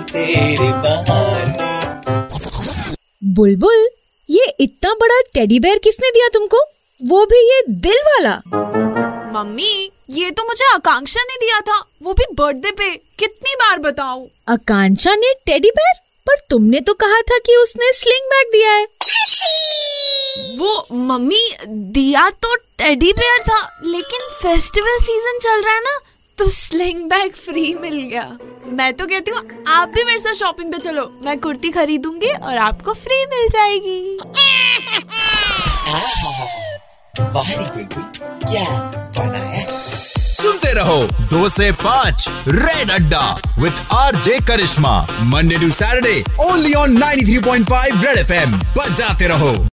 तेरे बहाने। बुलबुल ये इतना बड़ा टेडी बेयर किसने दिया तुमको? वो भी ये दिल वाला। मम्मी ये तो मुझे आकांक्षा ने दिया था। वो भी बर्थडे पे। कितनी बार बताऊँ? आकांक्षा ने टेडी बेयर? पर तुमने तो कहा था कि उसने स्लिंग बैग दिया है। वो मम्मी दिया तो टेडी बेयर था लेकिन फेस्टिवल सीज़न चल रहा है ना तो स्लिंग बैग फ्री मिल गया। मैं तो कहती हूँ आप भी मेरे साथ शॉपिंग पे चलो। मैं कुर्ती खरीदूँगी और आपको फ्री मिल जाएगी। क्या बनाया सुनते रहो दो से पाँच red Adda with R J Karishma Monday to Saturday only on 93.5 red F FM बजाते रहो।